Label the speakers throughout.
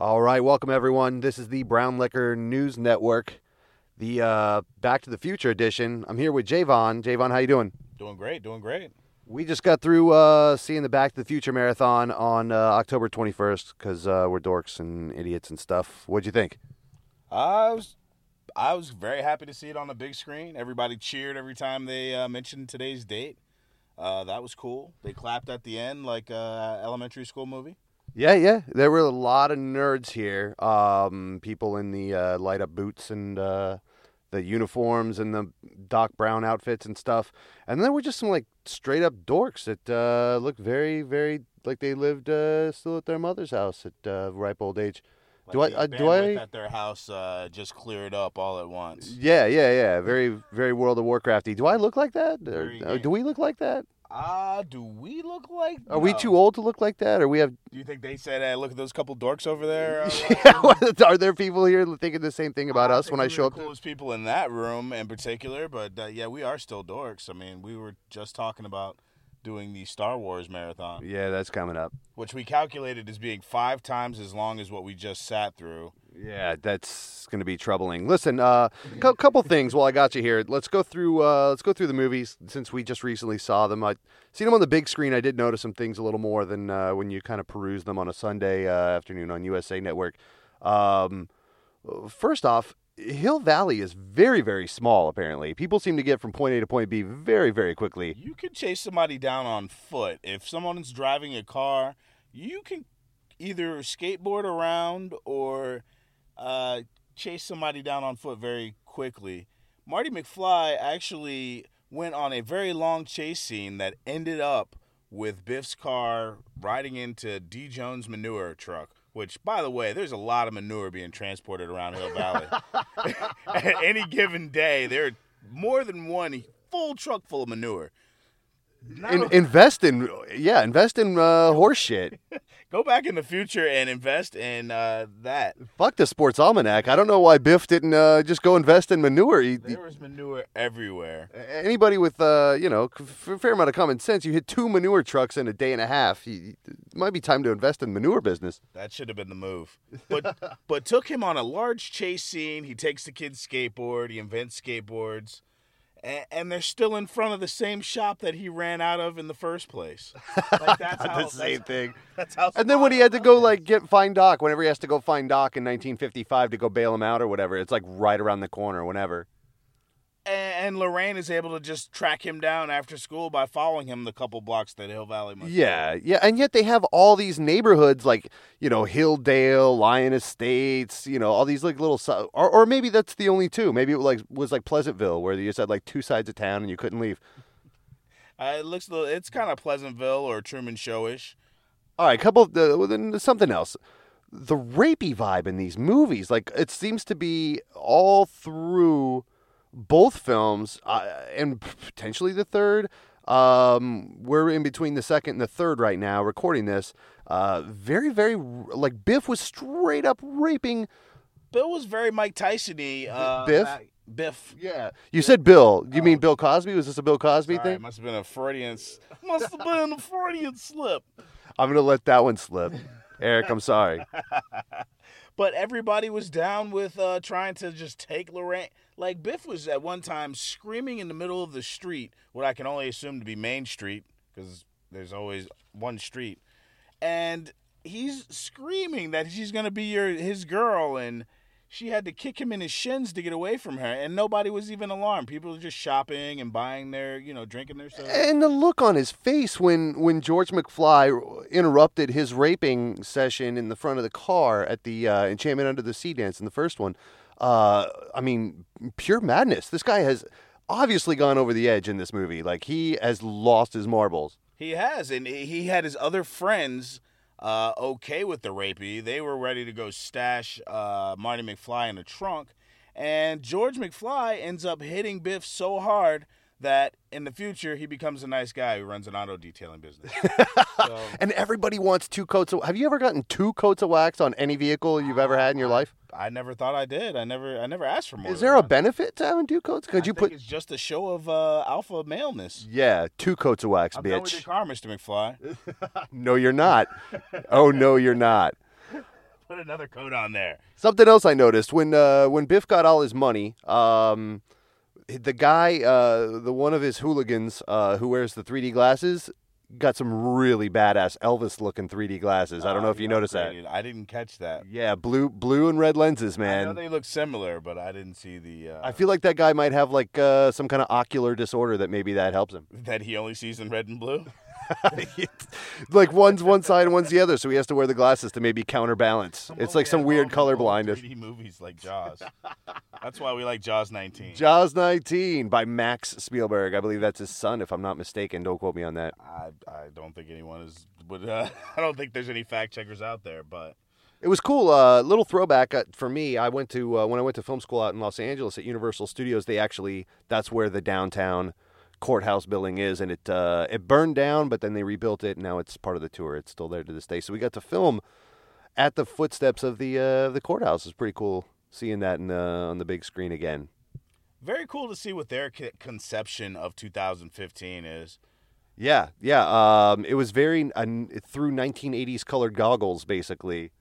Speaker 1: All right, welcome everyone. This is the Brown Liquor News Network, the uh, Back to the Future edition. I'm here with Javon. Javon, how you doing?
Speaker 2: Doing great, doing great.
Speaker 1: We just got through uh, seeing the Back to the Future marathon on uh, October 21st because uh, we're dorks and idiots and stuff. What'd you think?
Speaker 2: I was, I was very happy to see it on the big screen. Everybody cheered every time they uh, mentioned today's date. Uh, that was cool. They clapped at the end like a elementary school movie.
Speaker 1: Yeah, yeah. There were a lot of nerds here. Um, people in the uh, light up boots and uh, the uniforms and the Doc Brown outfits and stuff. And then there were just some like straight up dorks that uh, looked very, very like they lived uh, still at their mother's house at uh, ripe old age.
Speaker 2: Like
Speaker 1: Do I-
Speaker 2: the
Speaker 1: uh, do
Speaker 2: bandwidth
Speaker 1: I-
Speaker 2: At their house, uh, just cleared up all at once.
Speaker 1: Yeah, yeah, yeah. Very, very World of Warcrafty. Do I look like that? Or,
Speaker 2: Very
Speaker 1: uh, do we look like that?
Speaker 2: Ah, do we look like?
Speaker 1: Are we too old to look like that? Or we have?
Speaker 2: Do you think they said, "Hey, look at those couple dorks over there"? uh,
Speaker 1: yeah, are there people here thinking the same thing about
Speaker 2: I
Speaker 1: us when I show up?
Speaker 2: Coolest people in that room, in particular, but uh, yeah, we are still dorks. I mean, we were just talking about doing the Star Wars marathon,
Speaker 1: Yeah, that's coming up.
Speaker 2: which we calculated as being five times as long as what we just sat through.
Speaker 1: Yeah, that's going to be troubling. Listen, uh, cou- couple things while I got you here. Let's go through. Uh, let's go through the movies since we just recently saw them. I seen them on the big screen. I did notice some things a little more than uh, when you kind of peruse them on a Sunday uh, afternoon on USA Network. Um, first off, Hill Valley is very, very small. Apparently, people seem to get from point A to point B very, very quickly.
Speaker 2: You can chase somebody down on foot. If someone's driving a car, you can either skateboard around or uh, chase somebody down on foot very quickly. Marty McFly actually went on a very long chase scene that ended up with Biff's car riding into D. Jones' manure truck. Which, by the way, there's a lot of manure being transported around Hill Valley. At any given day, there are more than one full truck full of manure.
Speaker 1: In,
Speaker 2: a-
Speaker 1: invest in, yeah, invest in uh, horse shit.
Speaker 2: go back in the future and invest in uh, that.
Speaker 1: Fuck the sports almanac. I don't know why Biff didn't uh, just go invest in manure. He, he-
Speaker 2: There was manure everywhere.
Speaker 1: anybody with uh, you know a fair amount of common sense, you hit two manure trucks in a day and a half. It might be time to invest in manure business.
Speaker 2: That should have been the move. But but took him on a large chase scene. He takes the kid's skateboard. He invents skateboards. And, they're still in front of the same shop that he ran out of in the first place. Like that's how,
Speaker 1: the same
Speaker 2: that's,
Speaker 1: thing.
Speaker 2: That's how.
Speaker 1: And then when he had to go like get find Doc, whenever he has to go find Doc in 1955 to go bail him out or whatever, it's like right around the corner. Whenever.
Speaker 2: And, Lorraine is able to just track him down after school by following him the couple blocks that Hill Valley must.
Speaker 1: Yeah, yeah, and yet they have all these neighborhoods like you know Hilldale, Lyon Estates, you know all these like little, or or maybe that's the only two. Maybe it like was like Pleasantville where you just had like two sides of town and you couldn't leave.
Speaker 2: Uh, it looks. a little- It's kind of Pleasantville or Truman Showish.
Speaker 1: All right, a couple of the, something else. The rapey vibe in these movies, like it seems to be all through both films, uh, and potentially the third. Um, we're in between the second and the third right now, recording this. Uh, very, very like Biff was straight up raping.
Speaker 2: Bill was very Mike Tyson-y. Uh,
Speaker 1: Biff?
Speaker 2: Biff.
Speaker 1: Yeah, you said Bill. You mean Bill Cosby? Was this a Bill Cosby
Speaker 2: Sorry, it
Speaker 1: thing?
Speaker 2: must have been a Freudian. Must have been a Freudian slip.
Speaker 1: I'm gonna let that one slip. Eric, I'm sorry.
Speaker 2: But everybody was down with uh, trying to just take Lorraine. Like Biff was at one time screaming in the middle of the street, what I can only assume to be Main Street, because there's always one street, and he's screaming that she's gonna be your his girl, and she had to kick him in his shins to get away from her, and nobody was even alarmed. People were just shopping and buying their, you know, drinking their soda.
Speaker 1: And the look on his face when when George McFly interrupted his raping session in the front of the car at the uh, Enchantment Under the Sea dance in the first one, uh, I mean, pure madness. This guy has obviously gone over the edge in this movie. Like he has lost his marbles.
Speaker 2: He has, and he had his other friends uh, okay with the rapey. They were ready to go stash uh, Marty McFly in the trunk, and George McFly ends up hitting Biff so hard that in the future he becomes a nice guy who runs an auto detailing business. so,
Speaker 1: And everybody wants two coats of. Have you ever gotten two coats of wax on any vehicle you've ever had in your life?
Speaker 2: I never thought I did. I never, I never asked for more.
Speaker 1: Is there a
Speaker 2: one.
Speaker 1: benefit to having two coats? Could
Speaker 2: I
Speaker 1: you
Speaker 2: think
Speaker 1: put?
Speaker 2: It's just a show of uh, alpha maleness.
Speaker 1: Yeah, two coats of wax, bitch.
Speaker 2: I'm done with your
Speaker 1: bitch.
Speaker 2: car, Mr. McFly.
Speaker 1: No, you're not. oh no, you're not.
Speaker 2: Put another coat on there.
Speaker 1: Something else I noticed when uh, when Biff got all his money, um, the guy, uh, the one of his hooligans uh, who wears the 3D glasses, got some really badass Elvis looking 3D glasses. I don't know if you noticed that.
Speaker 2: I didn't catch that.
Speaker 1: Yeah, blue, blue and red lenses,
Speaker 2: I know
Speaker 1: man.
Speaker 2: they look similar, but I didn't see the. Uh,
Speaker 1: I feel like that guy might have like uh, some kind of ocular disorder that maybe that helps him.
Speaker 2: that he only sees in red and blue.
Speaker 1: like one's one side and one's the other, so he has to wear the glasses to maybe counterbalance. It's like some weird color blindness.
Speaker 2: 3D movies like Jaws. That's why we like Jaws 19.
Speaker 1: Jaws 19 by Max Spielberg. I believe that's his son, if I'm not mistaken. Don't quote me on that.
Speaker 2: I, I don't think anyone is. But uh, I don't think there's any fact checkers out there. But
Speaker 1: It was cool. Uh, little throwback uh, for me. I went to uh, when I went to film school out in Los Angeles at Universal Studios. They actually that's where the downtown courthouse building is, and it uh, it burned down, but then they rebuilt it. And now it's part of the tour. It's still there to this day. So we got to film at the footsteps of the uh, the courthouse. It's pretty cool seeing that in the, on the big screen again.
Speaker 2: very cool to see what their conception of 2015 is.
Speaker 1: Yeah, yeah. Um, it was very uh, through 1980s colored goggles, basically.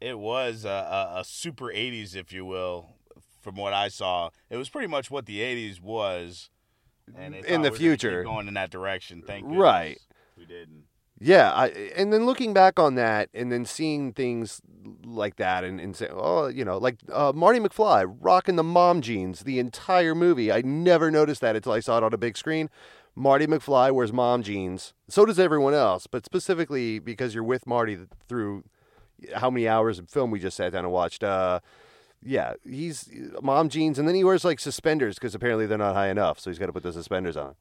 Speaker 2: It was a, a, a super 80s, if you will, from what I saw. It was pretty much what the 80s was. And
Speaker 1: In the
Speaker 2: we
Speaker 1: future.
Speaker 2: going in that direction. Thank you.
Speaker 1: Right.
Speaker 2: We didn't.
Speaker 1: Yeah, I, and then looking back on that, and then seeing things like that, and, and saying, oh, you know, like uh, Marty McFly rocking the mom jeans the entire movie. I never noticed that until I saw it on a big screen. Marty McFly wears mom jeans. So does everyone else, but specifically because you're with Marty through how many hours of film we just sat down and watched. Uh, yeah, he's mom jeans, and then he wears like suspenders because apparently they're not high enough, so he's got to put the suspenders on.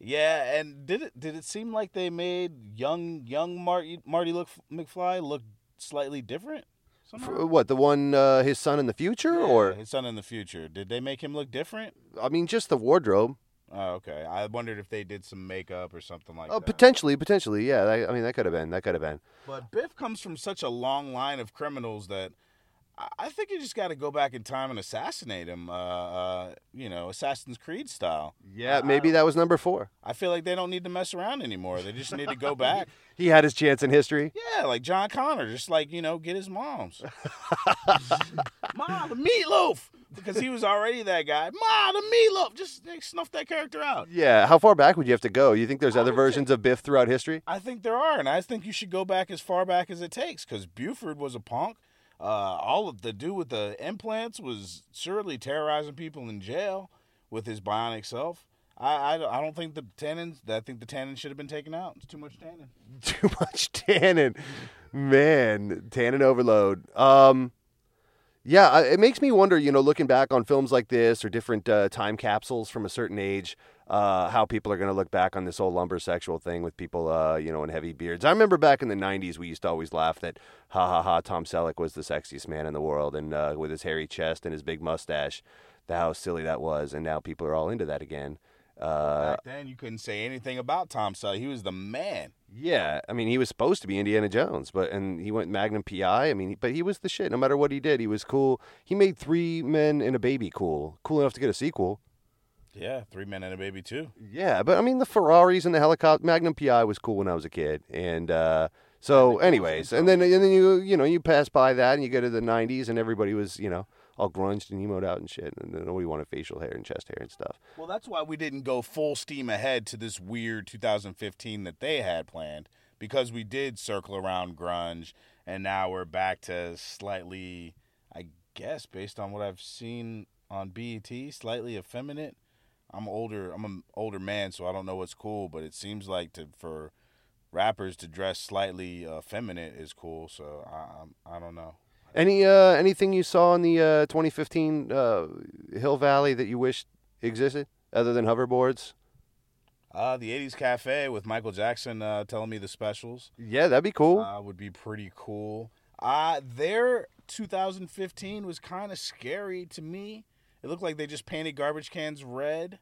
Speaker 2: Yeah, and did it did it seem like they made young young Marty Marty look McFly look slightly different?
Speaker 1: For, what the one uh, his son in the future,
Speaker 2: Yeah,
Speaker 1: or
Speaker 2: his son in the future? Did they make him look different?
Speaker 1: I mean, just the wardrobe.
Speaker 2: Oh, okay. I wondered if they did some makeup or something like
Speaker 1: Oh,
Speaker 2: that.
Speaker 1: potentially, potentially, yeah. I, I mean, that could have been. That could have been.
Speaker 2: But Biff comes from such a long line of criminals that I- think you just got to go back in time and assassinate him. Uh, uh, you know, Assassin's Creed style.
Speaker 1: Yeah, maybe that was number four.
Speaker 2: I feel like they don't need to mess around anymore. They just need to go back.
Speaker 1: He had his chance in history.
Speaker 2: Yeah, like John Connor, just like you know, get his mom's. Ma, the meatloaf, because he was already that guy. Ma, the meatloaf. Just they snuff that character out.
Speaker 1: Yeah. How far back would you have to go? You think there's
Speaker 2: I
Speaker 1: other versions of Biff throughout history?
Speaker 2: I think there are, and I think you should go back as far back as it takes, because Buford was a punk. Uh, all of the dude with the implants was surely terrorizing people in jail with his bionic self. I, I, I don't think the Tannens. I think the Tannen should have been taken out. It's too much Tannen.
Speaker 1: Too much tannin, man. Tannen overload. Um, yeah, it makes me wonder. You know, looking back on films like this or different uh, time capsules from a certain age, uh, how people are going to look back on this whole lumber sexual thing with people, uh, you know, in heavy beards. I remember back in the '90s, we used to always laugh that, ha ha ha, Tom Selleck was the sexiest man in the world, and uh, with his hairy chest and his big mustache, how silly that was. And now people are all into that again. Uh,
Speaker 2: Back then, you couldn't say anything about Tom Selleck. He was the man.
Speaker 1: Yeah, I mean, he was supposed to be Indiana Jones, but and he went Magnum PI. I mean, but he was the shit. No matter what he did, he was cool. He made Three Men and a Baby cool, cool enough to get a sequel.
Speaker 2: Yeah, three men and a baby too.
Speaker 1: Yeah, but I mean, the Ferraris and the helicopter. Magnum PI was cool when I was a kid, and uh, so, anyways, and then and then you you know you pass by that and you go to the '90s and everybody was you know all grunged and emoed out and shit, and then nobody wanted facial hair and chest hair and stuff.
Speaker 2: Well, that's why we didn't go full steam ahead to this weird 2015 that they had planned because we did circle around grunge and now we're back to slightly I guess based on what I've seen on BET, slightly effeminate. I'm older, I'm an older man, so I don't know what's cool, but it seems like to for rappers to dress slightly uh, feminine is cool, so I I, I don't know.
Speaker 1: Any uh, anything you saw in the uh, 2015 uh, Hill Valley that you wish existed other than hoverboards?
Speaker 2: Uh, the 80s Cafe with Michael Jackson uh, telling me the specials.
Speaker 1: Yeah, that'd be cool.
Speaker 2: uh, would be pretty cool. Uh, their 2015 was kind of scary to me. It looked like they just painted garbage cans red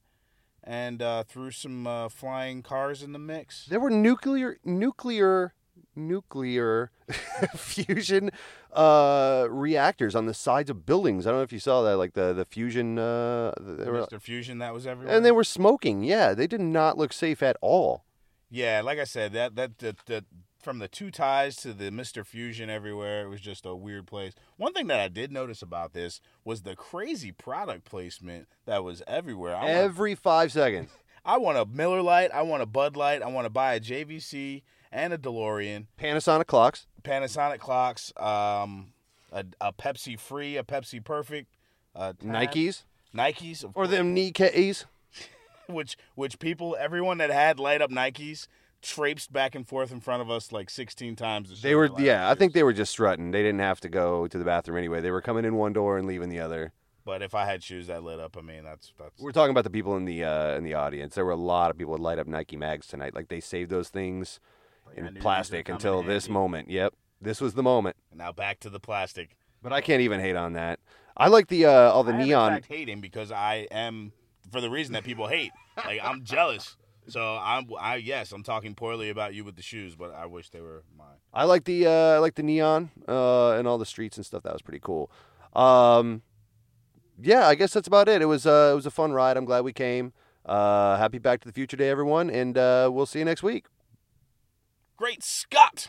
Speaker 2: and uh, threw some uh, flying cars in the mix.
Speaker 1: there were nuclear nuclear nuclear fusion uh, reactors on the sides of buildings. I don't know if you saw that, like the the fusion. Uh, were,
Speaker 2: Mr. Fusion that was everywhere.
Speaker 1: and they were smoking. Yeah, they did not look safe at all.
Speaker 2: yeah, like I said, that that that, the from the two ties to the Mr. Fusion everywhere. It was just a weird place. One thing that I did notice about this was the crazy product placement that was everywhere. I want,
Speaker 1: Every five seconds.
Speaker 2: I want a Miller Lite, I want a Bud Light, I want to buy a JVC and a DeLorean,
Speaker 1: Panasonic clocks.
Speaker 2: Panasonic clocks, um, a, a Pepsi Free, a Pepsi Perfect, uh,
Speaker 1: Nikes.
Speaker 2: Nikes, of
Speaker 1: Or them knee keys.
Speaker 2: which which people everyone that had light up Nikes traipsed back and forth in front of us like 16 times.
Speaker 1: They were,
Speaker 2: their light up
Speaker 1: yeah, I think they were just strutting. They didn't have to go to the bathroom anyway. They were coming in one door and leaving the other.
Speaker 2: But if I had shoes that lit up, I mean that's that's
Speaker 1: We're talking about the people in the uh, in the audience. There were a lot of people that light up Nike mags tonight. Like they saved those things
Speaker 2: knew
Speaker 1: in plastic until this
Speaker 2: handy.
Speaker 1: moment. Yep, this was the moment.
Speaker 2: now back to the plastic.
Speaker 1: But I can't even hate on that. I like the uh, all the
Speaker 2: I am,
Speaker 1: neon.
Speaker 2: in fact hating because I am for the reason that people hate. like I'm jealous. So I'm I yes I'm talking poorly about you with the shoes, but I wish they were mine.
Speaker 1: I like the uh, I like the neon uh, and all the streets and stuff. That was pretty cool. Um, yeah, I guess that's about it. It was uh, it was a fun ride. I'm glad we came. Uh, happy Back to the Future Day, everyone, and uh, we'll see you next week.
Speaker 2: Great Scott!